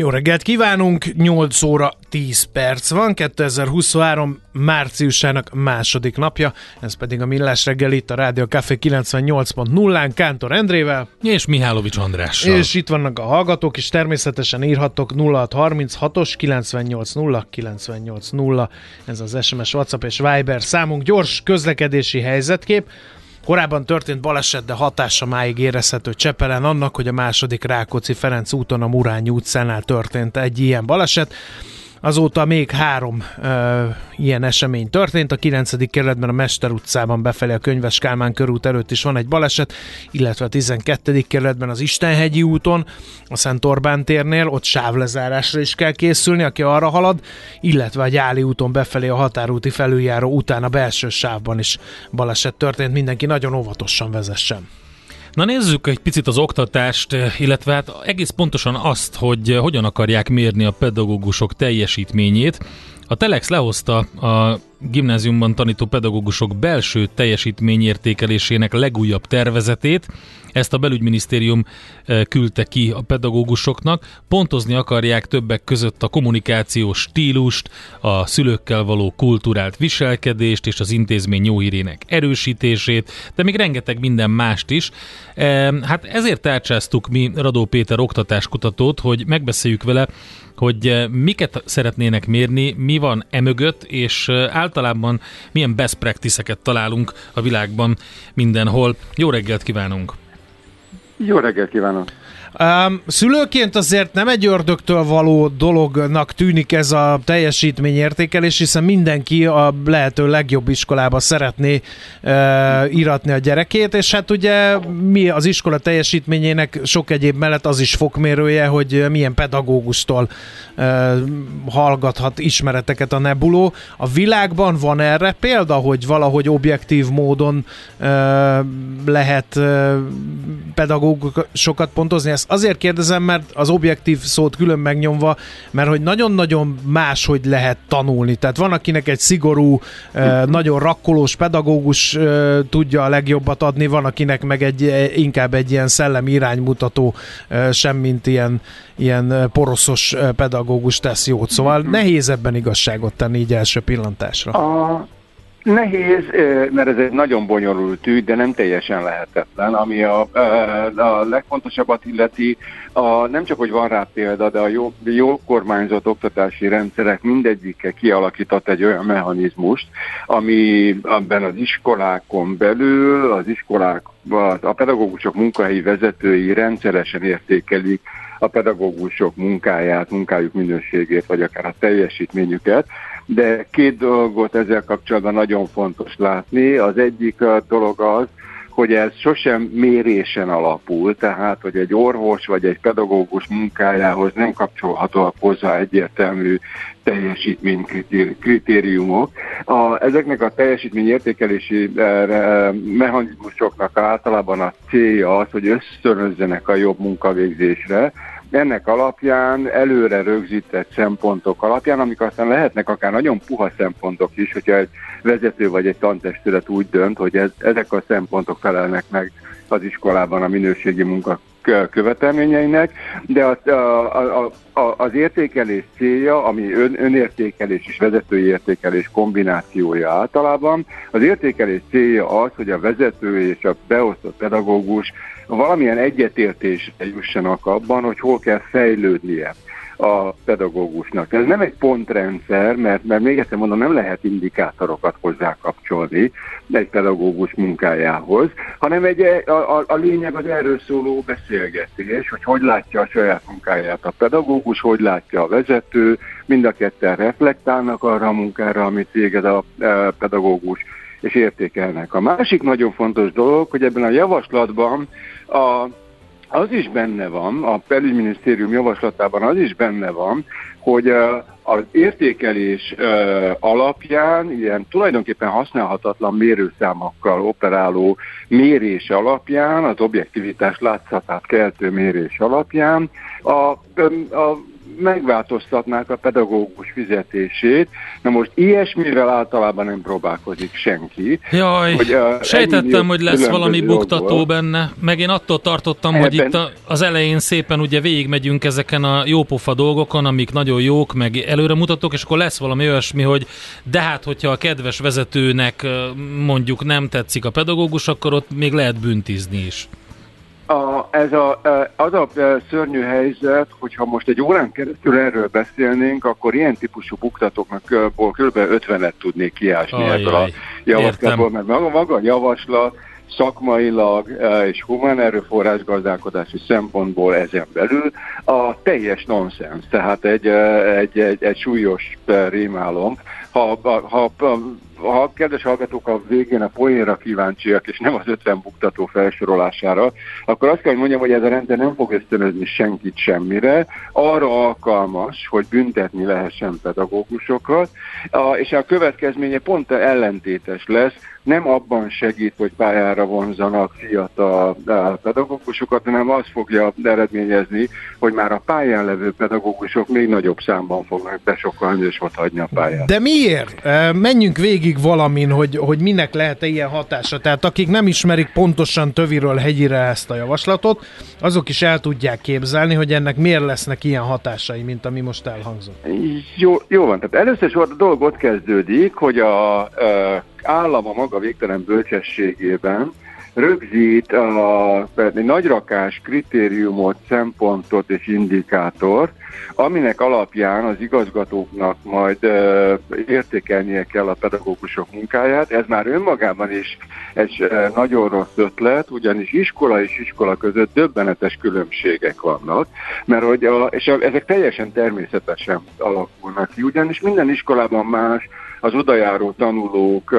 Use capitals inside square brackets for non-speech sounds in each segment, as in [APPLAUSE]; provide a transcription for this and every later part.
Jó reggelt kívánunk, 8 óra 10 perc van, 2023 márciusának második napja, ez pedig a Millás reggel itt a Rádió Café 98.0-án Kántor Endrével. És Mihálovics Andrással. És itt vannak a hallgatók, és természetesen írhatok 0636-os 980 980, ez az SMS, WhatsApp és Viber számunk, gyors közlekedési helyzetkép, Korábban történt baleset, de hatása máig érezhető Csepelen annak, hogy a második Rákóczi Ferenc úton a Murányi utcánál történt egy ilyen baleset. Azóta még három ö, ilyen esemény történt. A 9. kerületben a Mester utcában befelé a Könyves Kálmán körút előtt is van egy baleset, illetve a 12. kerületben az Istenhegyi úton, a Szent Orbán térnél, ott sávlezárásra is kell készülni, aki arra halad, illetve a Gyáli úton befelé a határúti felüljáró után a belső sávban is baleset történt. Mindenki nagyon óvatosan vezessen. Na nézzük egy picit az oktatást, illetve hát egész pontosan azt, hogy hogyan akarják mérni a pedagógusok teljesítményét. A Telex lehozta a gimnáziumban tanító pedagógusok belső teljesítményértékelésének legújabb tervezetét. Ezt a belügyminisztérium eh, küldte ki a pedagógusoknak. Pontozni akarják többek között a kommunikációs stílust, a szülőkkel való kulturált viselkedést és az intézmény jó hírének erősítését, de még rengeteg minden mást is. Hát ezért tárcsáztuk mi Radó Péter oktatáskutatót, hogy megbeszéljük vele, hogy eh, miket szeretnének mérni, mi van emögött, és eh, általában milyen best practice-eket találunk a világban mindenhol. Jó reggelt kívánunk! Jó reggelt kívánok! Um, szülőként azért nem egy ördögtől való dolognak tűnik ez a teljesítményértékelés, hiszen mindenki a lehető legjobb iskolába szeretné uh, iratni a gyerekét, és hát ugye mi az iskola teljesítményének sok egyéb mellett az is fokmérője, hogy milyen pedagógustól uh, hallgathat ismereteket a nebuló. A világban van erre példa, hogy valahogy objektív módon uh, lehet uh, pedagógusokat pontozni? Ezt azért kérdezem, mert az objektív szót külön megnyomva, mert hogy nagyon-nagyon más, hogy lehet tanulni. Tehát van, akinek egy szigorú, nagyon rakkolós pedagógus tudja a legjobbat adni, van, akinek meg egy, inkább egy ilyen szellemi iránymutató, semmint ilyen, ilyen poroszos pedagógus tesz jót. Szóval nehéz ebben igazságot tenni így első pillantásra. A Nehéz, mert ez egy nagyon bonyolult ügy, de nem teljesen lehetetlen, ami a, a legfontosabbat illeti, a, nem csak, hogy van rá példa, de a jó, jó kormányzott oktatási rendszerek mindegyike kialakított egy olyan mechanizmust, ami abban az iskolákon belül, az iskolák, a pedagógusok munkahelyi vezetői rendszeresen értékelik a pedagógusok munkáját, munkájuk minőségét, vagy akár a teljesítményüket, de két dolgot ezzel kapcsolatban nagyon fontos látni. Az egyik dolog az, hogy ez sosem mérésen alapul, tehát hogy egy orvos vagy egy pedagógus munkájához nem kapcsolhatóak hozzá egyértelmű teljesítménykritériumok. A, ezeknek a teljesítményértékelési eh, mechanizmusoknak általában a célja az, hogy ösztönözzenek a jobb munkavégzésre, ennek alapján előre rögzített szempontok alapján, amik aztán lehetnek akár nagyon puha szempontok is, hogyha egy vezető vagy egy tantestület úgy dönt, hogy ez, ezek a szempontok felelnek meg az iskolában a minőségi munka követelményeinek, de az, a, a, a, az értékelés célja, ami ön, önértékelés és vezetői értékelés kombinációja általában, az értékelés célja az, hogy a vezető és a beosztott pedagógus valamilyen egyetértésre jussanak abban, hogy hol kell fejlődnie a pedagógusnak. Ez nem egy pontrendszer, mert, mert még egyszer mondom, nem lehet indikátorokat hozzá kapcsolni egy pedagógus munkájához, hanem egy, a, a, a lényeg az erről szóló beszélgetés, hogy hogy látja a saját munkáját a pedagógus, hogy látja a vezető, mind a ketten reflektálnak arra a munkára, amit végez a, a pedagógus, és értékelnek. A másik nagyon fontos dolog, hogy ebben a javaslatban a az is benne van, a belügyminisztérium javaslatában az is benne van, hogy az értékelés alapján, ilyen tulajdonképpen használhatatlan mérőszámokkal operáló mérés alapján, az objektivitás látszatát keltő mérés alapján a, a megváltoztatnák a pedagógus fizetését. Na most ilyesmivel általában nem próbálkozik senki. Jaj, hogy, uh, sejtettem, hogy lesz valami buktató dolgok. benne, meg én attól tartottam, Ebben... hogy itt a, az elején szépen ugye végigmegyünk ezeken a jópofa dolgokon, amik nagyon jók, meg előremutatók, és akkor lesz valami olyasmi, hogy de hát, hogyha a kedves vezetőnek mondjuk nem tetszik a pedagógus, akkor ott még lehet büntizni is. A, ez a, az a szörnyű helyzet, hogyha most egy órán keresztül erről beszélnénk, akkor ilyen típusú buktatóknak kb. 50-et tudnék kiásni ebből a javaslatból, mert maga, maga a javaslat szakmailag és humán erőforrás gazdálkodási szempontból ezen belül a teljes nonsens, tehát egy, egy, egy, egy súlyos rémálom. Ha, ha ha a kedves hallgatók a végén a poénra kíváncsiak, és nem az 50 buktató felsorolására, akkor azt kell, hogy mondjam, hogy ez a rendszer nem fog ösztönözni senkit semmire, arra alkalmas, hogy büntetni lehessen pedagógusokat, és a következménye pont ellentétes lesz, nem abban segít, hogy pályára vonzanak fiatal pedagógusokat, hanem az fogja eredményezni, hogy már a pályán levő pedagógusok még nagyobb számban fognak besokalni és ott hagyni a pályát. De miért? Menjünk végig valamin, hogy, hogy minek lehet-e ilyen hatása. Tehát akik nem ismerik pontosan töviről hegyire ezt a javaslatot, azok is el tudják képzelni, hogy ennek miért lesznek ilyen hatásai, mint ami most elhangzott. Jó, jó van, tehát először is a dolog ott kezdődik, hogy a, a állam a maga végtelen bölcsességében rögzít a nagyrakás kritériumot, szempontot és indikátort, aminek alapján az igazgatóknak majd értékelnie kell a pedagógusok munkáját. Ez már önmagában is egy nagyon rossz ötlet, ugyanis iskola és iskola között döbbenetes különbségek vannak, mert hogy a, és a, ezek teljesen természetesen alakulnak ki, ugyanis minden iskolában más az odajáró tanulók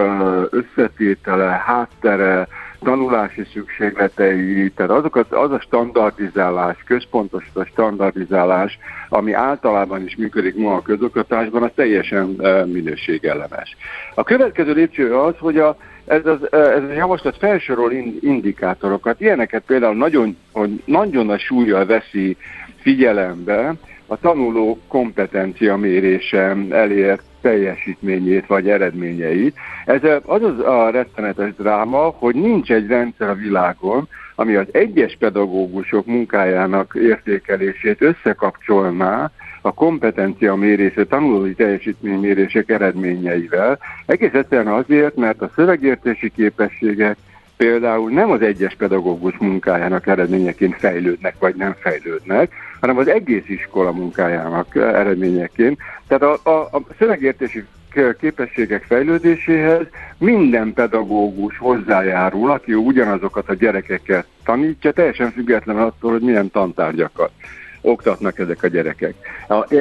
összetétele, háttere, tanulási szükségletei, tehát azokat, az a standardizálás, központosított standardizálás, ami általában is működik ma a közoktatásban, az teljesen minőségellenes. A következő lépcső az, hogy a, ez, az, ez a javaslat felsorol indikátorokat, ilyeneket például nagyon, hogy nagyon nagy súlyjal veszi figyelembe a tanuló kompetencia mérése elért teljesítményét vagy eredményeit. Ez az az a rettenetes dráma, hogy nincs egy rendszer a világon, ami az egyes pedagógusok munkájának értékelését összekapcsolná a kompetencia mérése, tanulói teljesítménymérések eredményeivel. Egész egyszerűen azért, mert a szövegértési képességek például nem az egyes pedagógus munkájának eredményeként fejlődnek, vagy nem fejlődnek, hanem az egész iskola munkájának eredményeként. Tehát a, a, a szövegértési képességek fejlődéséhez minden pedagógus hozzájárul, aki ugyanazokat a gyerekeket tanítja, teljesen független attól, hogy milyen tantárgyakat oktatnak ezek a gyerekek.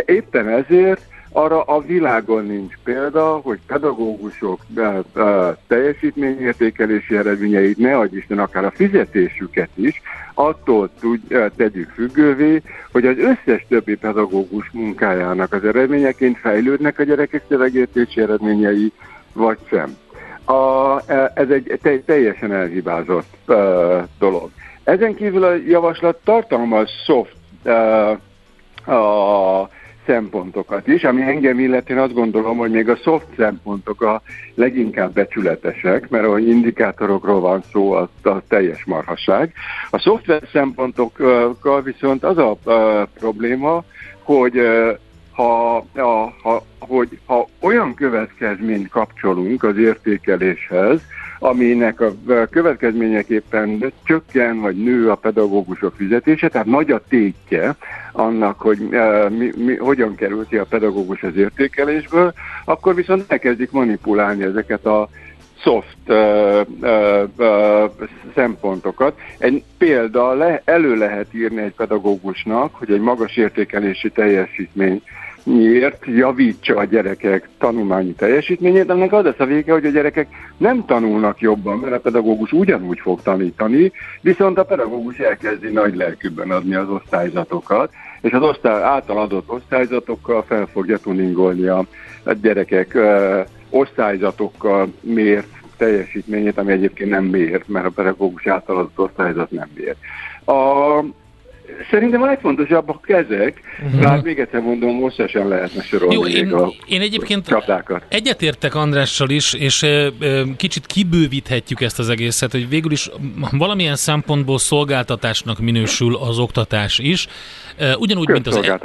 Éppen ezért arra a világon nincs példa, hogy pedagógusok de, de, teljesítményértékelési eredményeit, ne adj Isten, akár a fizetésüket is, attól tud, tegyük függővé, hogy az összes többi pedagógus munkájának az eredményeként fejlődnek a gyerekek szövegértési eredményei, vagy sem. A, e, ez egy te, teljesen elhibázott uh, dolog. Ezen kívül a javaslat tartalmaz soft uh, a szempontokat is, ami engem illetén azt gondolom, hogy még a soft szempontok a leginkább becsületesek, mert ahogy indikátorokról van szó, az, az teljes marhaság. A szoftver szempontokkal viszont az a, a probléma, hogy ha, ha, ha, hogy ha olyan következményt kapcsolunk az értékeléshez, aminek a következményeképpen csökken vagy nő a pedagógusok fizetése, tehát nagy a tétje annak, hogy uh, mi, mi, hogyan kerül ki a pedagógus az értékelésből, akkor viszont elkezdik manipulálni ezeket a soft uh, uh, uh, szempontokat. Egy példa, le, elő lehet írni egy pedagógusnak, hogy egy magas értékelési teljesítmény miért javítsa a gyerekek tanulmányi teljesítményét, ennek az lesz a vége, hogy a gyerekek nem tanulnak jobban, mert a pedagógus ugyanúgy fog tanítani, viszont a pedagógus elkezdi nagy lelkűbben adni az osztályzatokat, és az osztály, által adott osztályzatokkal fel fogja tuningolni a, a gyerekek ö, osztályzatokkal mért teljesítményét, ami egyébként nem mér, mert a pedagógus által adott osztályzat nem mér. A, Szerintem a legfontosabbak ezek, uh-huh. tehát még egyszer mondom, most sem lehetne sorolni Jó, én, a én egyébként csapdákat. egyetértek Andrással is, és e, e, kicsit kibővíthetjük ezt az egészet, hogy végül is valamilyen szempontból szolgáltatásnak minősül az oktatás is. E, ugyanúgy, mint az... E-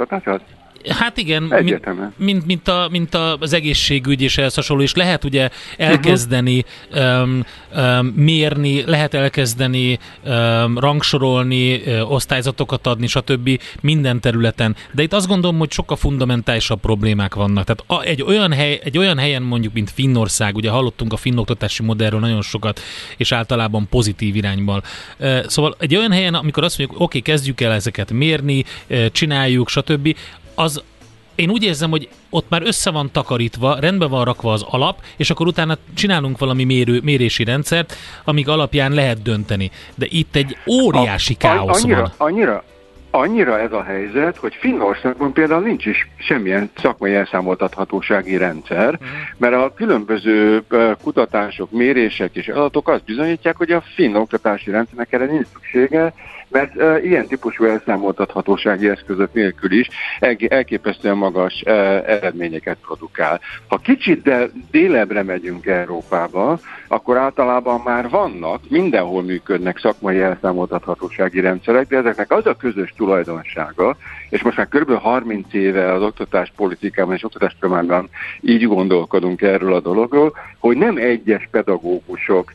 Hát igen, mint, mint, mint, a, mint az egészségügy és ehhez hasonló, és lehet ugye elkezdeni uh-huh. um, um, mérni, lehet elkezdeni um, rangsorolni, uh, osztályzatokat adni, stb. minden területen. De itt azt gondolom, hogy sokkal fundamentálisabb problémák vannak. Tehát a, egy, olyan hely, egy olyan helyen mondjuk, mint Finnország, ugye hallottunk a finn oktatási modellről nagyon sokat, és általában pozitív irányban. Uh, szóval egy olyan helyen, amikor azt mondjuk, oké, okay, kezdjük el ezeket mérni, uh, csináljuk, stb., az én úgy érzem, hogy ott már össze van takarítva, rendben van rakva az alap, és akkor utána csinálunk valami mérő, mérési rendszert, amíg alapján lehet dönteni. De itt egy óriási a, káosz annyira, van. Annyira, annyira ez a helyzet, hogy Finnországban például nincs is semmilyen szakmai elszámoltathatósági rendszer, mhm. mert a különböző kutatások, mérések és adatok azt bizonyítják, hogy a finn oktatási rendszernek erre nincs szüksége, mert uh, ilyen típusú elszámoltathatósági eszközök nélkül is elképesztően magas uh, eredményeket produkál. Ha kicsit de délebre megyünk Európába, akkor általában már vannak, mindenhol működnek szakmai elszámoltathatósági rendszerek, de ezeknek az a közös tulajdonsága, és most már kb. 30 éve az oktatás politikában és oktatástudományban így gondolkodunk erről a dologról, hogy nem egyes pedagógusok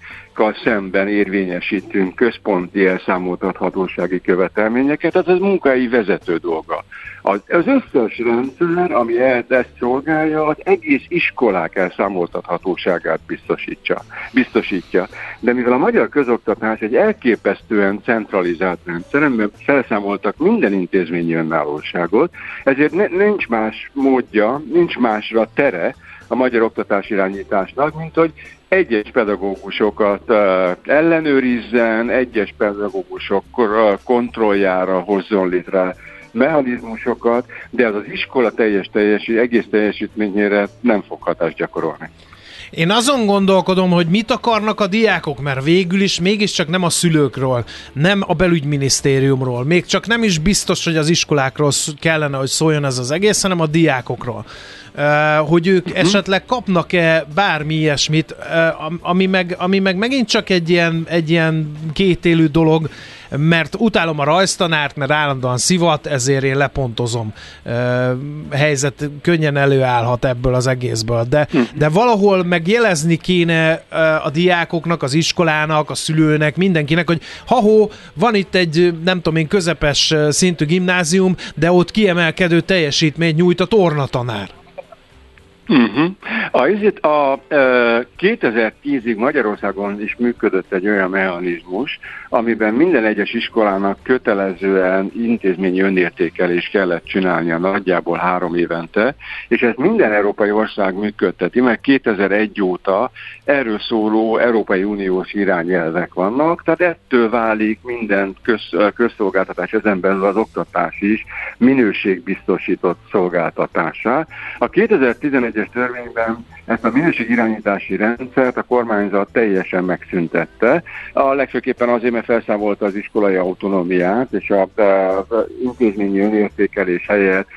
szemben érvényesítünk központi elszámoltathatósági követelményeket, ez az munkai vezető dolga. Az, az összes rendszer, ami ezt szolgálja, az egész iskolák elszámoltathatóságát biztosítja. biztosítja. De mivel a magyar közoktatás egy elképesztően centralizált rendszer, amiben felszámoltak minden intézményi önállóságot, ezért ne, nincs más módja, nincs másra tere a magyar oktatás irányításnak, mint hogy egyes pedagógusokat ellenőrizzen, egyes pedagógusok kontrolljára hozzon létre mechanizmusokat, de ez az iskola teljes teljesi, egész teljesítményére nem fog hatást gyakorolni. Én azon gondolkodom, hogy mit akarnak a diákok, mert végül is mégiscsak nem a szülőkről, nem a belügyminisztériumról, még csak nem is biztos, hogy az iskolákról kellene, hogy szóljon ez az egész, hanem a diákokról. Hogy ők uh-huh. esetleg kapnak-e bármi ilyesmit, ami, meg, ami meg megint csak egy ilyen, egy ilyen kétélű dolog, mert utálom a rajztanárt, mert állandóan szivat, ezért én lepontozom. Helyzet könnyen előállhat ebből az egészből. De, hm. de valahol megjelezni kéne a diákoknak, az iskolának, a szülőnek, mindenkinek, hogy ha van itt egy, nem tudom én, közepes szintű gimnázium, de ott kiemelkedő teljesítményt nyújt a tornatanár. Uh-huh. A, a, a 2010-ig Magyarországon is működött egy olyan mechanizmus, amiben minden egyes iskolának kötelezően intézményi önértékelés kellett csinálnia nagyjából három évente, és ezt minden európai ország működteti, mert 2001 óta erről szóló Európai Uniós irányelvek vannak, tehát ettől válik minden köz, közszolgáltatás, ezen belül az oktatás is minőségbiztosított szolgáltatásá. A 2011-es törvényben ezt a minőségirányítási rendszert a kormányzat teljesen megszüntette. A legfőképpen azért, mert felszámolta az iskolai autonómiát, és a, a intézményi önértékelés helyett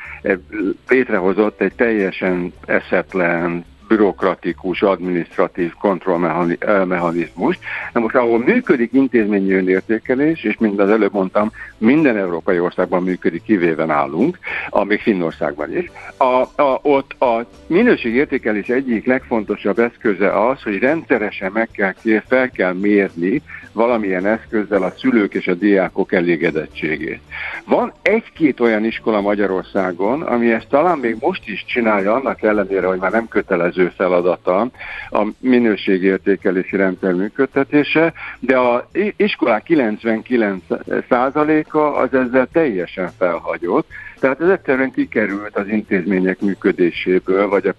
létrehozott egy teljesen eszetlen bürokratikus, administratív kontrollmechanizmus. Na most, ahol működik intézményi önértékelés, és mint az előbb mondtam, minden európai országban működik, kivéve nálunk, amíg Finnországban is, a, a, ott a minőségértékelés egyik legfontosabb eszköze az, hogy rendszeresen meg kell, fel kell mérni valamilyen eszközzel a szülők és a diákok elégedettségét. Van egy-két olyan iskola Magyarországon, ami ezt talán még most is csinálja, annak ellenére, hogy már nem kötelező feladata a minőségértékelési rendszer működtetése, de a iskolák 99%-a az ezzel teljesen felhagyott, Tehát ez egyszerűen kikerült az intézmények működéséből, vagy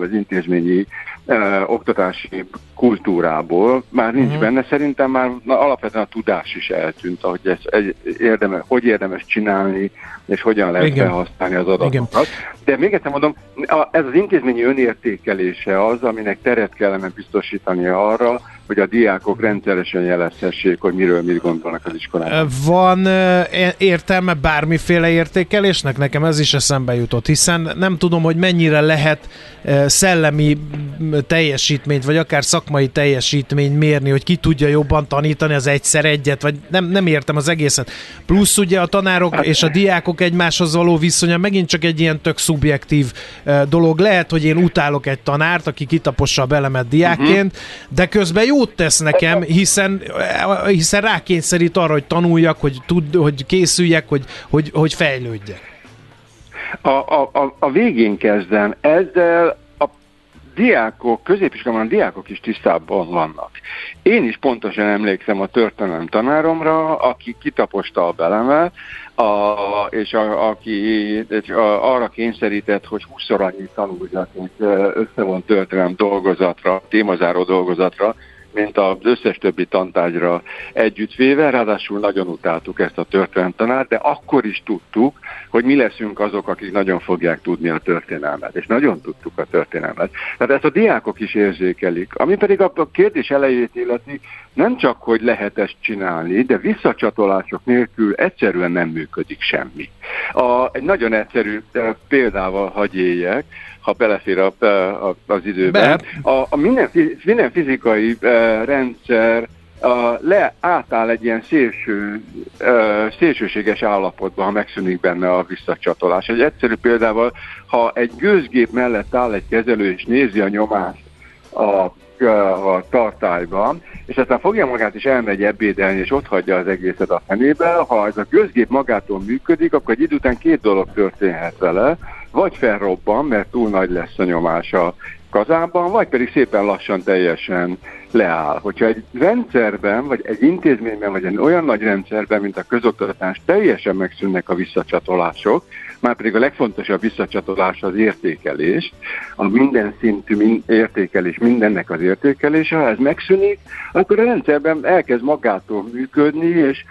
az intézményi oktatási kultúrából. Már nincs uh-huh. benne, szerintem már na, alapvetően a tudás is eltűnt, hogy ez egy érdemes, hogy érdemes csinálni, és hogyan lehet Igen. felhasználni az adatokat. Igen. De még egyszer mondom, a, ez az intézményi önértékelése az, aminek teret kellene biztosítani arra, hogy a diákok rendszeresen jelezhessék, hogy miről mit gondolnak az iskolában. Van értelme bármiféle értékelésnek? Nekem ez is eszembe jutott, hiszen nem tudom, hogy mennyire lehet szellemi teljesítményt, vagy akár szakmai teljesítményt mérni, hogy ki tudja jobban tanítani az egyszer egyet, vagy nem, nem értem az egészet. Plusz ugye a tanárok hát, és a diákok egymáshoz való viszonya megint csak egy ilyen tök szubjektív dolog. Lehet, hogy én utálok egy tanárt, aki kitapossa a belemet diákként, uh-huh. de közben jót tesz nekem, hiszen, hiszen rákényszerít arra, hogy tanuljak, hogy, tud, hogy készüljek, hogy, hogy, hogy fejlődjek. A, a, a végén kezdem. Ezzel diákok, középiskolában a diákok is tisztában vannak. Én is pontosan emlékszem a történelem tanáromra, aki kitaposta a belemet, a, és a, aki a, arra kényszerített, hogy 20 annyit tanuljak, mint összevont történelem dolgozatra, témazáró dolgozatra, mint az összes többi tantárgyra együttvéve, ráadásul nagyon utáltuk ezt a történelemtanát, de akkor is tudtuk, hogy mi leszünk azok, akik nagyon fogják tudni a történelmet, és nagyon tudtuk a történelmet. Tehát ezt a diákok is érzékelik. Ami pedig a kérdés elejét illeti, nem csak, hogy lehet ezt csinálni, de visszacsatolások nélkül egyszerűen nem működik semmi. A, egy nagyon egyszerű példával hagy éljek, ha belefér a, a, az időben. Be. A, a minden, minden fizikai rendszer a, le átáll egy ilyen szélső, szélsőséges állapotba, ha megszűnik benne a visszacsatolás. Egy egyszerű példával, ha egy gőzgép mellett áll egy kezelő és nézi a nyomást a a tartályban, és aztán fogja magát és elmegy ebédelni, és ott hagyja az egészet a fenébe. Ha ez a gőzgép magától működik, akkor egy idő után két dolog történhet vele vagy felrobban, mert túl nagy lesz a nyomás a kazában, vagy pedig szépen lassan teljesen leáll. Hogyha egy rendszerben, vagy egy intézményben, vagy egy olyan nagy rendszerben, mint a közoktatás, teljesen megszűnnek a visszacsatolások, már pedig a legfontosabb visszacsatolás az értékelés, a minden szintű értékelés, mindennek az értékelése, ha ez megszűnik, akkor a rendszerben elkezd magától működni, és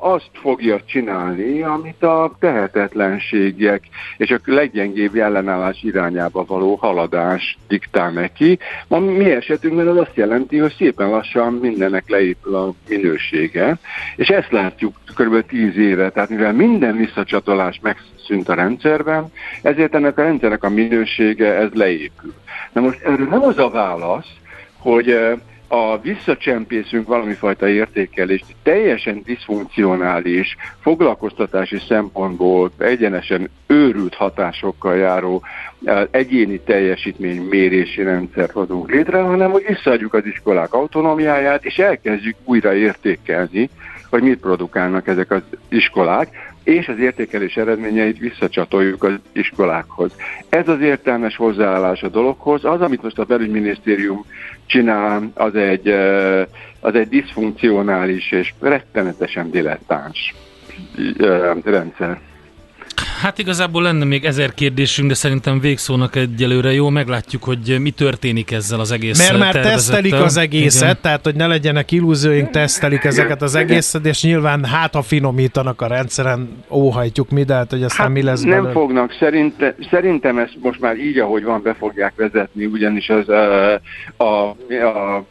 azt fogja csinálni, amit a tehetetlenségek és a leggyengébb ellenállás irányába való haladás diktál neki. A mi esetünkben az azt jelenti, hogy szépen lassan mindennek leépül a minősége, és ezt látjuk kb. 10 éve, tehát mivel minden visszacsatolás megszűnt a rendszerben, ezért ennek a rendszernek a minősége ez leépül. Na most erről nem az a válasz, hogy a visszacsempészünk valami fajta értékelést teljesen diszfunkcionális, foglalkoztatási szempontból egyenesen őrült hatásokkal járó egyéni teljesítmény mérési rendszert hozunk létre, hanem hogy visszaadjuk az iskolák autonómiáját, és elkezdjük újra értékelni, hogy mit produkálnak ezek az iskolák, és az értékelés eredményeit visszacsatoljuk az iskolákhoz. Ez az értelmes hozzáállás a dologhoz. Az, amit most a belügyminisztérium csinál, az egy, az egy diszfunkcionális és rettenetesen dilettáns rendszer. Hát igazából lenne még ezer kérdésünk, de szerintem végszónak egyelőre jó, meglátjuk, hogy mi történik ezzel az egész Mert már tesztelik az egészet, Igen. tehát hogy ne legyenek illúzióink, tesztelik ezeket az egészet, és nyilván hát ha finomítanak a rendszeren, óhajtjuk mi, de hát hogy aztán hát mi lesz Nem belőle. fognak, szerinte, szerintem ezt most már így, ahogy van, be fogják vezetni, ugyanis az a, a, a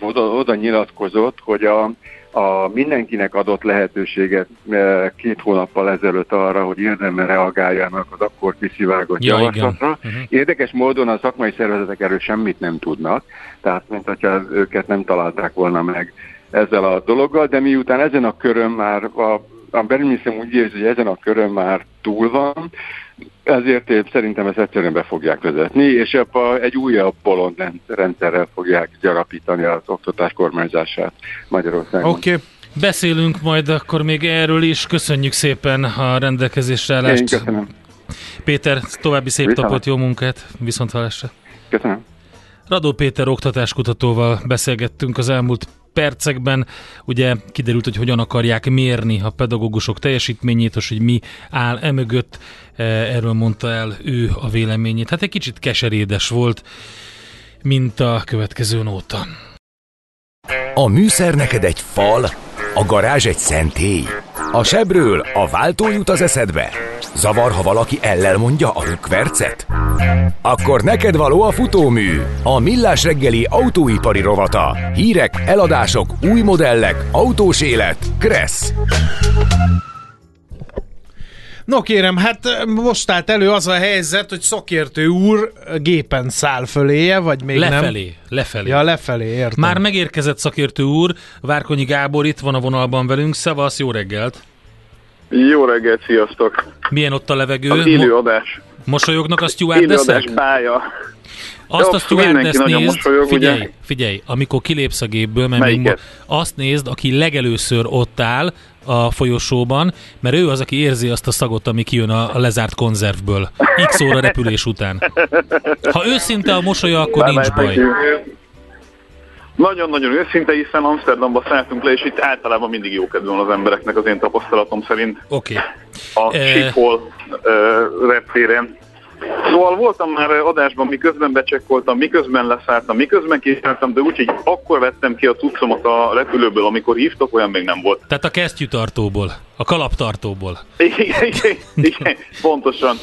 oda, oda nyilatkozott, hogy a a mindenkinek adott lehetőséget eh, két hónappal ezelőtt arra, hogy érdemben reagáljanak az akkor kiszivárgott ja, javaslatra. Uh-huh. Érdekes módon a szakmai szervezetek erről semmit nem tudnak, tehát mint hogyha őket nem találták volna meg ezzel a dologgal, de miután ezen a körön már a a belügyminisztérium úgy érzi, hogy ezen a körön már túl van, ezért én szerintem ezt egyszerűen be fogják vezetni, és ebbe egy újabb bolond rendszerrel fogják gyarapítani az oktatás kormányzását Magyarországon. Oké. Okay. Beszélünk majd akkor még erről is. Köszönjük szépen a rendelkezésre állást. Én köszönöm. Péter, további szép Viszont. napot, jó munkát, viszont hallásra. Köszönöm. Radó Péter oktatáskutatóval beszélgettünk az elmúlt percekben. Ugye kiderült, hogy hogyan akarják mérni a pedagógusok teljesítményét, és hogy mi áll emögött. Erről mondta el ő a véleményét. Hát egy kicsit keserédes volt, mint a következő nóta. A műszer neked egy fal, a garázs egy szentély. A sebről a váltó jut az eszedbe. Zavar, ha valaki ellel mondja a rükvercet? Akkor neked való a futómű, a millás reggeli autóipari rovata. Hírek, eladások, új modellek, autós élet. Kressz. No kérem, hát most állt elő az a helyzet, hogy szakértő úr gépen száll föléje, vagy még lefelé, nem? Lefelé, lefelé. Ja, lefelé, értem. Már megérkezett szakértő úr, Várkonyi Gábor itt van a vonalban velünk. Szevasz, jó reggelt! Jó reggelt, sziasztok! Milyen ott a levegő? Az élő adás. Mosolyognak a stewardessek? Pálya. Azt Jó, a stewardess nézd, mosolyog, figyelj, ugye? figyelj, amikor kilépsz a gépből, mert még mo- azt nézd, aki legelőször ott áll a folyosóban, mert ő az, aki érzi azt a szagot, ami kijön a, a lezárt konzervből. X óra repülés után. Ha őszinte a mosolya, akkor nincs baj. Nagyon-nagyon őszinte, hiszen Amsterdamba szálltunk le, és itt általában mindig jókedvű van az embereknek az én tapasztalatom szerint Oké. a Eh. Schiphol uh, reptéren. Szóval voltam már adásban, miközben becsekkoltam, miközben leszálltam, miközben kiszálltam, de úgyhogy akkor vettem ki a cuccomat a repülőből, amikor hívtok, olyan még nem volt. Tehát a kesztyűtartóból, a kalaptartóból. [LAUGHS] Igen, igen, igen, pontosan,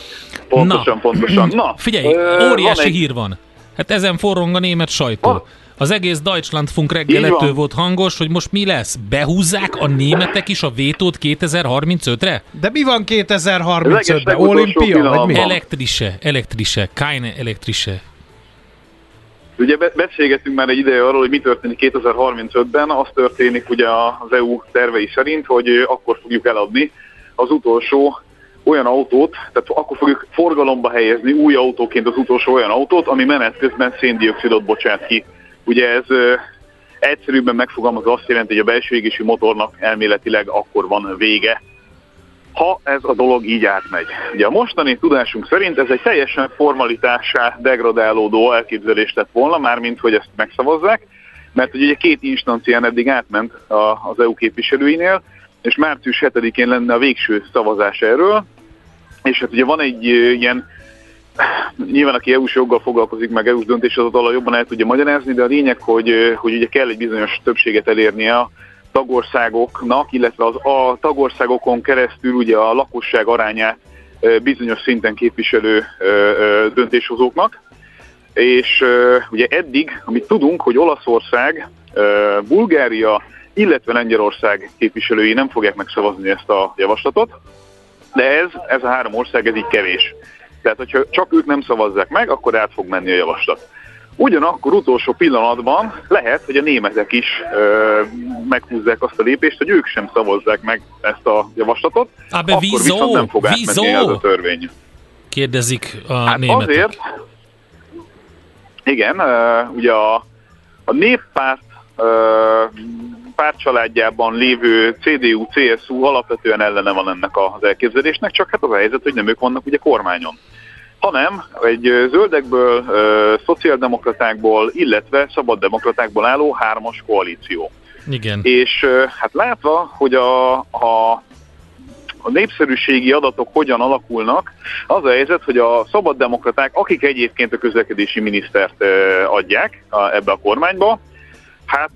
pontosan, Na. pontosan. Na, Figyelj, óriási van egy- hír van. Hát ezen forrong a német sajtó. Van. Az egész Deutschlandfunk reggel Így van. ettől volt hangos, hogy most mi lesz? Behúzzák a németek is a vétót 2035-re? De mi van 2035-ben? Legeslegutolsó Olimpia, vagy mi? Elektrise, elektrise, keine elektrise. Ugye be- beszélgettünk már egy ideje arról, hogy mi történik 2035-ben. Az történik ugye az EU tervei szerint, hogy akkor fogjuk eladni az utolsó olyan autót, tehát akkor fogjuk forgalomba helyezni új autóként az utolsó olyan autót, ami menet közben széndiokszidot bocsát ki. Ugye ez egyszerűbben megfogalmazva azt jelenti, hogy a belső égési motornak elméletileg akkor van vége, ha ez a dolog így átmegy. Ugye a mostani tudásunk szerint ez egy teljesen formalitásá degradálódó elképzelés lett volna, mármint hogy ezt megszavazzák, mert ugye két instancián eddig átment az EU képviselőinél, és március 7-én lenne a végső szavazás erről, és hát ugye van egy ilyen, nyilván aki EU-s joggal foglalkozik, meg EU-s döntéshozatala jobban el tudja magyarázni, de a lényeg, hogy, hogy ugye kell egy bizonyos többséget elérnie a tagországoknak, illetve az, a tagországokon keresztül ugye a lakosság arányát bizonyos szinten képviselő döntéshozóknak. És ugye eddig, amit tudunk, hogy Olaszország, Bulgária, illetve Lengyelország képviselői nem fogják megszavazni ezt a javaslatot, de ez, ez a három ország, ez így kevés. Tehát, hogyha csak ők nem szavazzák meg, akkor át fog menni a javaslat. Ugyanakkor utolsó pillanatban lehet, hogy a németek is ö, meghúzzák azt a lépést, hogy ők sem szavazzák meg ezt a javaslatot, Abe akkor wieso? viszont nem fog átmenni Wieso? ez a törvény. Kérdezik a Hát németek. azért, igen, ö, ugye a, a néppárt ö, pártcsaládjában lévő CDU, CSU alapvetően ellene van ennek az elképzelésnek, csak hát az a helyzet, hogy nem ők vannak ugye kormányon hanem egy zöldekből, szociáldemokratákból, illetve szabaddemokratákból álló hármas koalíció. Igen. És hát látva, hogy a, a, a népszerűségi adatok hogyan alakulnak, az a helyzet, hogy a szabaddemokraták, akik egyébként a közlekedési minisztert adják ebbe a kormányba, hát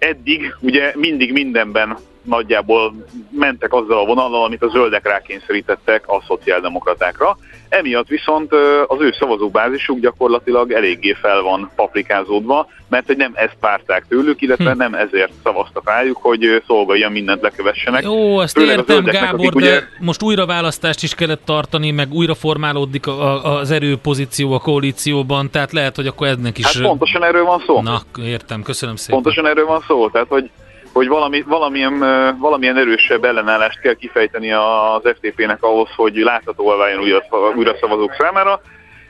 eddig ugye mindig mindenben nagyjából mentek azzal a vonallal, amit a zöldek rákényszerítettek a szociáldemokratákra. Emiatt viszont az ő szavazóbázisuk gyakorlatilag eléggé fel van paprikázódva, mert hogy nem ezt várták tőlük, illetve Hm. nem ezért szavaztak rájuk, hogy ö, szolgálja mindent lekövessenek. Jó, ezt Főleg értem, zöldeknek, Gábor, de ugye- most újra választást is kellett tartani, meg újra formálódik a, a, az erőpozíció a koalícióban, tehát lehet, hogy akkor ennek is... Hát pontosan erről van szó. Na, értem, köszönöm szépen. Pontosan erről van szó, tehát hogy, hogy valami, valamilyen, valamilyen erősebb ellenállást kell kifejteni az FTP-nek ahhoz, hogy láthatóvá váljon újra, újra szavazók számára.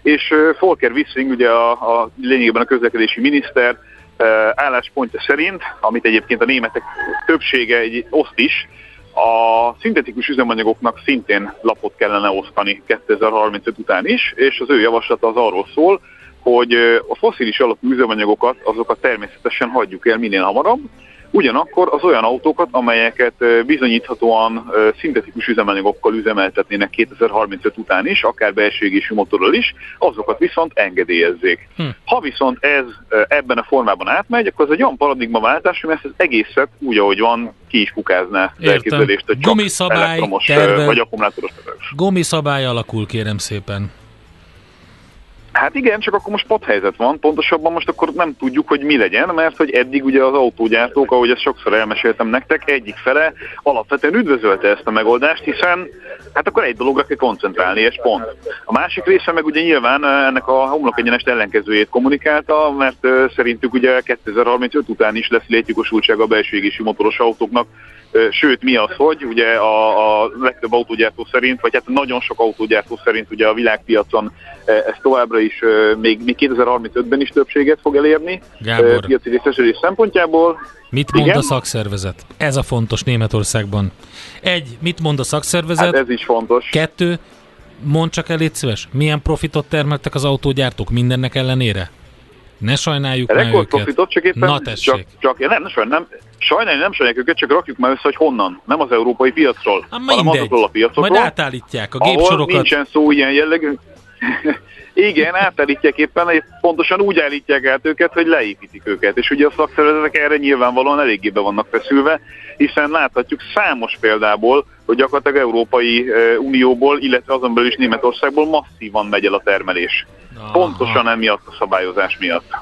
És Volker Wissing, ugye a, a lényegében a közlekedési miniszter álláspontja szerint, amit egyébként a németek többsége egy oszt is, a szintetikus üzemanyagoknak szintén lapot kellene osztani 2035 után is, és az ő javaslata az arról szól, hogy a foszilis alapú üzemanyagokat, azokat természetesen hagyjuk el minél hamarabb, Ugyanakkor az olyan autókat, amelyeket bizonyíthatóan szintetikus üzemanyagokkal üzemeltetnének 2035 után is, akár belső égésű motorral is, azokat viszont engedélyezzék. Hm. Ha viszont ez ebben a formában átmegy, akkor ez egy olyan paradigmaváltás, hogy ezt az egészet úgy, ahogy van, ki is kukázná az elképzelést, hogy csak Gumiszabály, elektromos terve, vagy akkumulátoros Gumiszabály alakul, kérem szépen. Hát igen, csak akkor most padhelyzet van, pontosabban most akkor nem tudjuk, hogy mi legyen, mert hogy eddig ugye az autógyártók, ahogy ezt sokszor elmeséltem nektek, egyik fele alapvetően üdvözölte ezt a megoldást, hiszen hát akkor egy dologra kell koncentrálni, és pont. A másik része meg ugye nyilván ennek a homlok egyenest ellenkezőjét kommunikálta, mert szerintük ugye 2035 után is lesz létjogosultsága a belső égési motoros autóknak, Sőt, mi az, hogy ugye a, a legtöbb autógyártó szerint, vagy hát nagyon sok autógyártó szerint ugye a világpiacon ez továbbra is még, még 2035-ben is többséget fog elérni Gábor. piaci részesedés szempontjából. Mit mond Igen? a szakszervezet? Ez a fontos Németországban. Egy, mit mond a szakszervezet? Hát ez is fontos. Kettő, mond csak el, légy szíves, milyen profitot termeltek az autógyártók mindennek ellenére? Ne sajnáljuk már őket. profitot, csak éppen... Na tessék. Csak, csak nem, nem, nem, sajnálni nem sajnáljuk őket, csak rakjuk már össze, hogy honnan. Nem az európai piacról, ha, hanem azokról a piacokról. Majd átállítják a gépsorokat. Ahol nincsen szó ilyen jellegű. [LAUGHS] Igen, átállítják éppen, pontosan úgy állítják át őket, hogy leépítik őket. És ugye a szakszervezetek erre nyilvánvalóan eléggé be vannak feszülve, hiszen láthatjuk számos példából, hogy gyakorlatilag Európai Unióból, illetve azon belül is Németországból masszívan megy el a termelés. Aha. Pontosan emiatt a szabályozás miatt.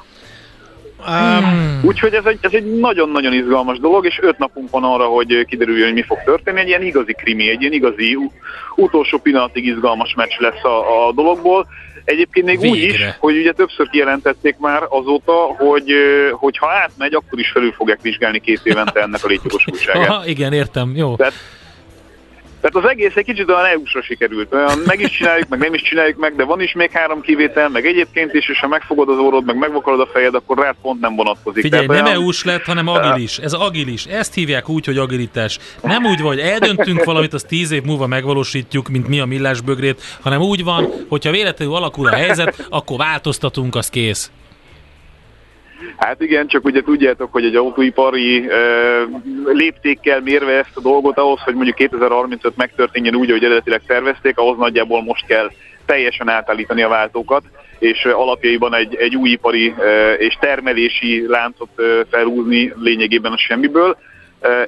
Um, Úgyhogy ez egy, ez egy nagyon-nagyon izgalmas dolog, és öt napunk van arra, hogy kiderüljön, hogy mi fog történni. Egy ilyen igazi krimi, egy ilyen igazi utolsó pillanatig izgalmas meccs lesz a, a dologból. Egyébként még Végre. úgy is, hogy ugye többször kijelentették már azóta, hogy, hogy ha átmegy, akkor is felül fogják vizsgálni két évente ennek a létjogosultságát. [LAUGHS] igen, értem, jó. Tehát tehát az egész egy kicsit olyan EU-sra sikerült. Olyan meg is csináljuk, meg nem is csináljuk meg, de van is még három kivétel, meg egyébként is, és ha megfogod az orrod, meg megvakarod a fejed, akkor rád pont nem vonatkozik. Figyelj, Tehát nem olyan... EU-s lett, hanem agilis. Ez agilis. Ezt hívják úgy, hogy agilitás. Nem úgy vagy, eldöntünk valamit, az tíz év múlva megvalósítjuk, mint mi a millásbögrét, hanem úgy van, hogyha véletlenül alakul a helyzet, akkor változtatunk, az kész. Hát igen, csak ugye tudjátok, hogy egy autóipari e, léptékkel mérve ezt a dolgot ahhoz, hogy mondjuk 2035 megtörténjen úgy, ahogy eredetileg tervezték, ahhoz nagyjából most kell teljesen átállítani a váltókat, és alapjaiban egy, egy új ipari e, és termelési láncot e, felhúzni lényegében a semmiből.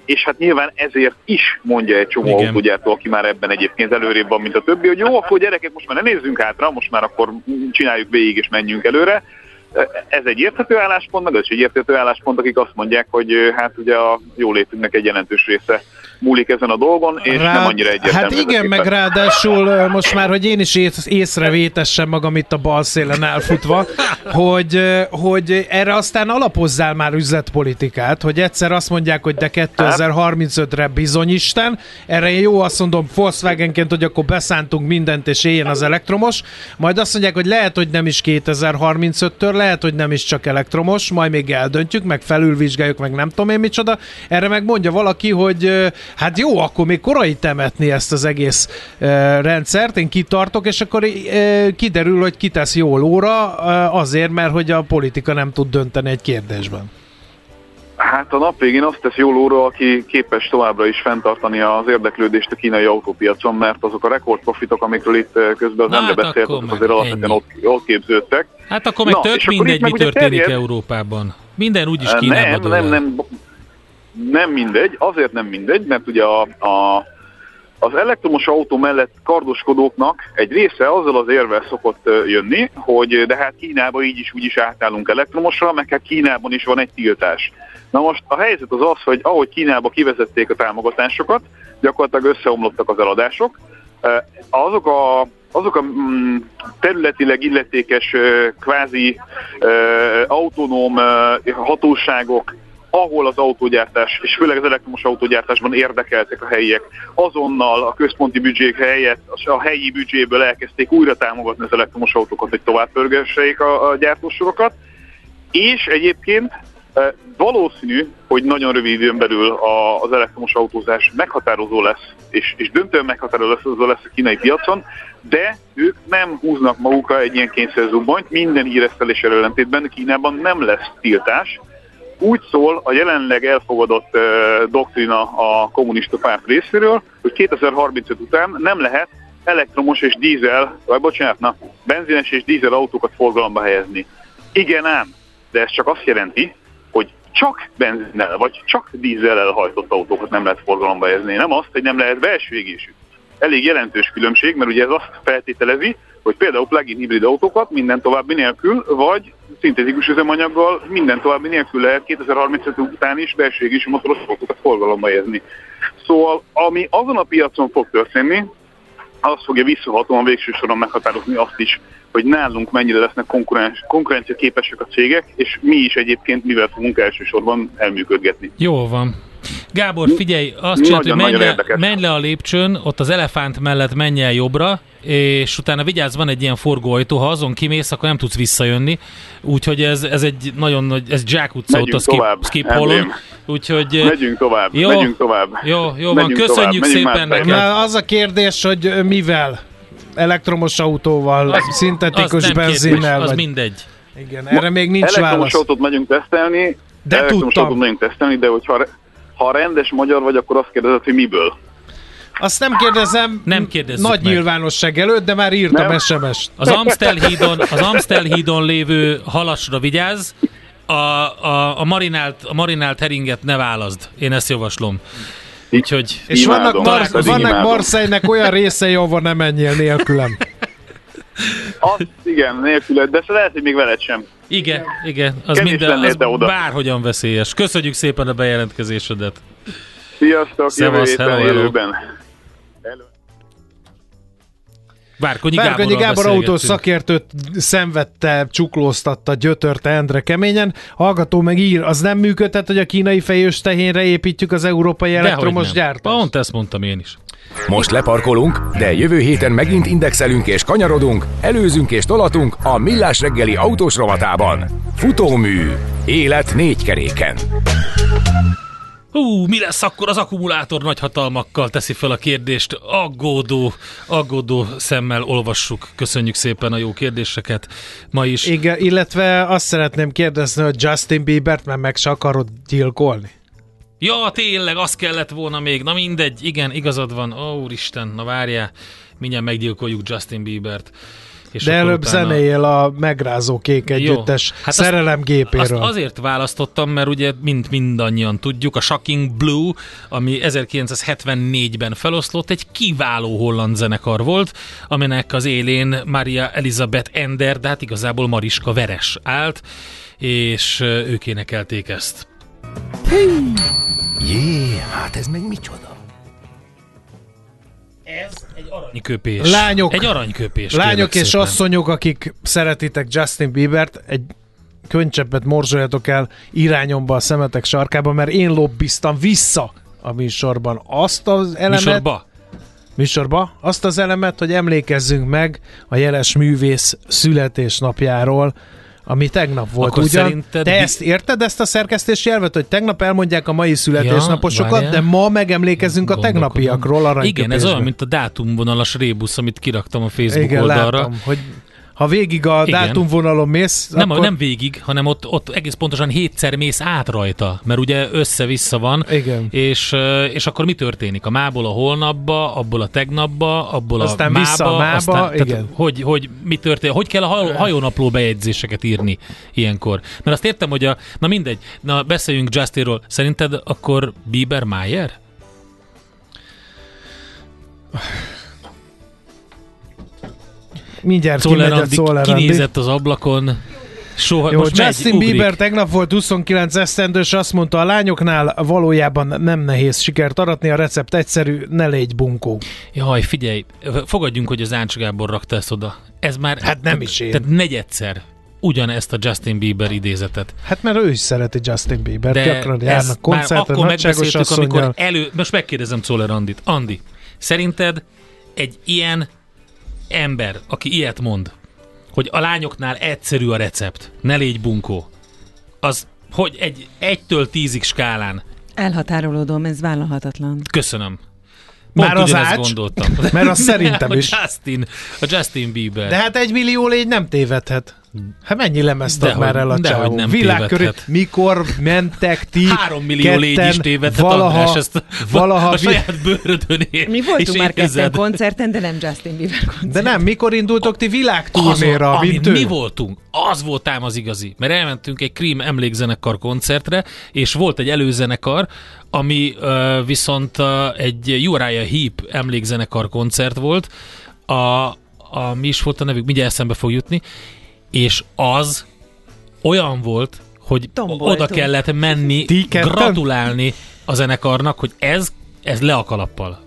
És hát nyilván ezért is mondja egy csomó autógyártó, aki már ebben egyébként előrébb van, mint a többi, hogy jó, akkor gyerekek, most már ne nézzünk hátra, most már akkor csináljuk végig és menjünk előre ez egy érthető álláspont, meg ez egy érthető álláspont, akik azt mondják, hogy hát ugye a jólétünknek egy jelentős része múlik ezen a dolgon, és Rá, nem annyira egyértelmű. Hát igen, meg ráadásul most már, hogy én is észrevétessem magam itt a bal szélen elfutva, hogy, hogy erre aztán alapozzál már üzletpolitikát, hogy egyszer azt mondják, hogy de 2035-re bizonyisten, erre én jó azt mondom Volkswagenként, hogy akkor beszántunk mindent, és éljen az elektromos, majd azt mondják, hogy lehet, hogy nem is 2035-től, lehet, hogy nem is csak elektromos, majd még eldöntjük, meg felülvizsgáljuk, meg nem tudom én micsoda. Erre meg mondja valaki, hogy hát jó, akkor még korai temetni ezt az egész rendszert, én kitartok, és akkor kiderül, hogy kitesz jó lóra uh, azért, mert hogy a politika nem tud dönteni egy kérdésben. Hát a nap végén azt tesz jó lóra, aki képes továbbra is fenntartani az érdeklődést a kínai autópiacon, mert azok a rekordprofitok, amikről itt közben az ember beszélt, azok azért alapvetően ott, ott képződtek. Hát akkor meg Na, tök mindegy, mi történik terjed... Európában. Minden úgyis Kínában Nem, nem, nem, nem mindegy, azért nem mindegy, mert ugye a, a, az elektromos autó mellett kardoskodóknak egy része azzal az érvel szokott jönni, hogy de hát Kínában így is úgy is átállunk elektromosra, meg hát Kínában is van egy tiltás. Na most a helyzet az az, hogy ahogy Kínába kivezették a támogatásokat, gyakorlatilag összeomlottak az eladások, azok a azok a mm, területileg illetékes, kvázi autonóm hatóságok, ahol az autógyártás, és főleg az elektromos autógyártásban érdekeltek a helyiek, azonnal a központi büdzsék helyett a helyi büdzséből elkezdték újra támogatni az elektromos autókat, hogy tovább pörgesseik a, a gyártósorokat, és egyébként Valószínű, hogy nagyon rövid időn belül az elektromos autózás meghatározó lesz, és, és döntően meghatározó lesz a kínai piacon, de ők nem húznak magukra egy ilyen kényszerzubbonyt, minden híreszteléssel ellentétben Kínában nem lesz tiltás. Úgy szól a jelenleg elfogadott uh, doktrina a kommunista párt részéről, hogy 2035 után nem lehet elektromos és dízel, vagy bocsánat, na, benzines és dízel autókat forgalomba helyezni. Igen ám, de ez csak azt jelenti, hogy csak benzinnel vagy csak dízellel hajtott autókat nem lehet forgalomba helyezni. Nem azt, hogy nem lehet belső égésű. Elég jelentős különbség, mert ugye ez azt feltételezi, hogy például plug-in hibrid autókat minden további nélkül, vagy szintetikus üzemanyaggal minden további nélkül lehet 2035 után is belső égésű motoros autókat forgalomba helyezni. Szóval, ami azon a piacon fog történni, az fogja visszahatóan végső soron meghatározni azt is, hogy nálunk mennyire lesznek konkurenci- konkurencia képesek a cégek, és mi is egyébként mivel fogunk elsősorban elműködgetni. Jó van. Gábor, figyelj, azt csináld, hogy menj le, menj le a lépcsőn, ott az elefánt mellett menj el jobbra, és utána vigyázz, van egy ilyen forgóajtó, ha azon kimész, akkor nem tudsz visszajönni. Úgyhogy ez, ez egy nagyon nagy, ez Jack utca Megyünk ott a tovább, skip, skip holon. Úgyhogy, Megyünk tovább, jó, megyünk tovább. Jó, jó van, Megyünk köszönjük tovább, szépen neked. Na, az a kérdés, hogy mivel? Elektromos autóval, Az- szintetikus az benzinnel? kérdés, az vagy... mindegy. Igen, erre még nincs Elektromos válasz. autót megyünk tesztelni, De elektromos tudtam. autót megyünk tesztelni, de hogyha ha rendes magyar vagy, akkor azt kérdezed, hogy miből. Azt nem kérdezem Nem kérdezzük nagy meg. nyilvánosság előtt, de már írtam Nem. SMS-t. Az Amstel hídon, az Amstel hídon lévő halasra vigyázz, a, a, a, marinált, a marinált heringet ne válaszd. Én ezt javaslom. Úgyhogy És vannak, Mar- vannak. Marseille-nek olyan részei, ahova nem menjél nélkülem. Azt igen, nélküled, de lehet, hogy még veled sem. Igen, igen, az Kevés minden, az oda. bárhogyan veszélyes. Köszönjük szépen a bejelentkezésedet. Sziasztok, jövő Szevasz, héten hello, hello. élőben. Várkonyi Várkonyi Gáborral Gábor autós szakértőt szenvedte, csuklóztatta, gyötörte Endre keményen. Hallgató meg ír, az nem működhet, hogy a kínai fejős tehénre építjük az európai elektromos gyártást? Pont ezt mondtam én is. Most leparkolunk, de jövő héten megint indexelünk és kanyarodunk, előzünk és tolatunk a Millás reggeli autós rovatában. Futómű. Élet négy keréken. Hú, mi lesz akkor az akkumulátor nagyhatalmakkal teszi fel a kérdést. Aggódó, aggódó szemmel olvassuk. Köszönjük szépen a jó kérdéseket ma is. Igen, illetve azt szeretném kérdezni, hogy Justin Biebert már meg se akarod gyilkolni. Ja, tényleg, az kellett volna még. Na mindegy, igen, igazad van. Ó, úristen, na várjál. Mindjárt meggyilkoljuk Justin Biebert. És De előbb utána- zenéjél a megrázó kék együttes Hát azt- szerelem gépéről. Azt azért választottam, mert ugye mind mindannyian tudjuk, a Shocking Blue, ami 1974-ben feloszlott, egy kiváló holland zenekar volt, aminek az élén Maria Elizabeth Ender, de hát igazából Mariska Veres állt, és ők énekelték ezt. Jé, hát ez meg micsoda? Aranyköpés. Lányok- Egy aranyköpés. Lányok és szépen. asszonyok, akik szeretitek Justin Biebert, egy könycseppet morzsoljatok el irányomba a szemetek sarkába, mert én lobbiztam vissza a műsorban azt az elemet, Műsorba? műsorba, azt az elemet, hogy emlékezzünk meg a jeles művész születésnapjáról, ami tegnap volt. Akkor Ugyan, szerinted te ezt érted, ezt a szerkesztési elvet, hogy tegnap elmondják a mai születésnaposokat, várjál. de ma megemlékezünk a tegnapiakról. Igen, ez olyan, mint a dátumvonalas rébusz, amit kiraktam a Facebook Igen, oldalra. láttam, hogy ha végig a Igen. dátumvonalon mész, Nem, akkor... nem végig, hanem ott, ott egész pontosan hétszer mész át rajta, mert ugye össze-vissza van, Igen. és, és akkor mi történik? A mából a holnapba, abból a tegnapba, abból Aztán a mába, vissza a mába, aztán, igen. Tehát, hogy, hogy mi történik? Hogy kell a haj- hajónapló bejegyzéseket írni ilyenkor? Mert azt értem, hogy a, na mindegy, na beszéljünk Justinról. Szerinted akkor Bieber Mayer? Mindjárt kimegy a Czoller Czoller Andi Andi. kinézett az ablakon, soha, Jó, most Justin megy. Bieber tegnap volt 29 esztendős, azt mondta, a lányoknál valójában nem nehéz sikert aratni, a recept egyszerű, ne légy bunkó. Jaj, figyelj, fogadjunk, hogy az Ács Gábor rakta ezt oda. Ez már... Hát nem is én. Tehát negyedszer ugyanezt a Justin Bieber idézetet. Hát mert ő is szereti Justin Bieber, De gyakran járnak koncertre, akkor megbeszéltük, amikor elő... Most megkérdezem Czoller Andit. Andi, szerinted egy ilyen ember, aki ilyet mond, hogy a lányoknál egyszerű a recept, ne légy bunkó, az hogy egy egytől tízig skálán. Elhatárolódom, ez vállalhatatlan. Köszönöm. Már az ács? gondoltam. Mert az szerintem [LAUGHS] is. A Justin, a Justin Bieber. De hát egy millió légy nem tévedhet. Hát mennyi lemezt ad már el a csávó? nem tévedhet. mikor mentek ti Három millió légy is ketten tévedhet, valaha, András, ezt valaha a saját bőrödön ér, Mi voltunk már ketten koncerten, de nem Justin Bieber koncerten. De nem, mikor indultok ti Az, világturnéra, amin mint ő? mi voltunk, az volt ám az igazi. Mert elmentünk egy Cream emlékzenekar koncertre, és volt egy előzenekar, ami uh, viszont uh, egy Uriah Heep emlékzenekar koncert volt, a, a, mi is volt a nevük, mindjárt eszembe fog jutni, és az olyan volt, hogy Tomboltunk. oda kellett menni, Ti gratulálni a zenekarnak, hogy ez, ez le a kalappal.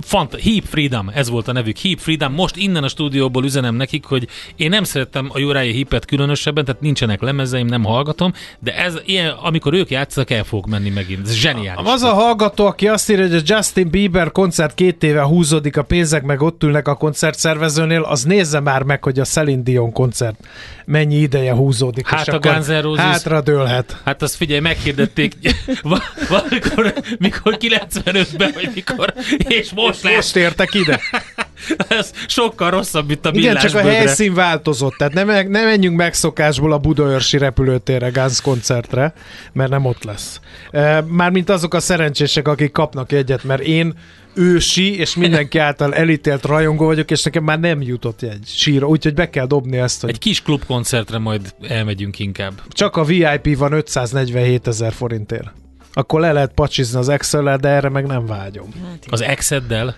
Fant- Heap Freedom, ez volt a nevük, Heap Freedom. Most innen a stúdióból üzenem nekik, hogy én nem szerettem a Uriah Heepet különösebben, tehát nincsenek lemezeim, nem hallgatom, de ez ilyen, amikor ők játszanak, el fogok menni megint. Ez zseniális. Az a hallgató, aki azt írja, hogy a Justin Bieber koncert két éve húzódik, a pénzek meg ott ülnek a koncertszervezőnél, az nézze már meg, hogy a Celine Dion koncert mennyi ideje húzódik. Hát a Guns N' Roses- Hátra dőlhet. Hát azt figyelj, meghirdették [LAUGHS] va- valamikor, mikor 95-ben, vagy mikor, és most lesz. Most értek ide. [LAUGHS] Ez sokkal rosszabb, mint a Igen, csak a villásbögre. helyszín változott, tehát nem, nem menjünk megszokásból a Budaörsi repülőtérre Guns koncertre, mert nem ott lesz. E, Mármint azok a szerencsések, akik kapnak egyet, mert én ősi és mindenki által elítélt rajongó vagyok, és nekem már nem jutott egy síra, úgyhogy be kell dobni ezt, hogy Egy kis klubkoncertre majd elmegyünk inkább. csak a VIP van 547 ezer forintért. Akkor le lehet pacsizni az excel de erre meg nem vágyom. Az Exeddel?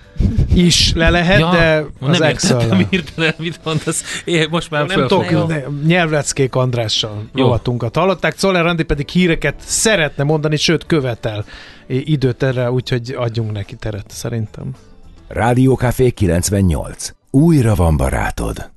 Is le lehet, ja, de az nem excel értettem hirtelen, [LAUGHS] mit mondasz. Én most már Nem tudok, nyelvleckék Andrással Jó. rovatunkat hallották. Czoller Andi pedig híreket szeretne mondani, sőt követel időt erre, úgyhogy adjunk neki teret szerintem. Rádiókafé 98. Újra van barátod.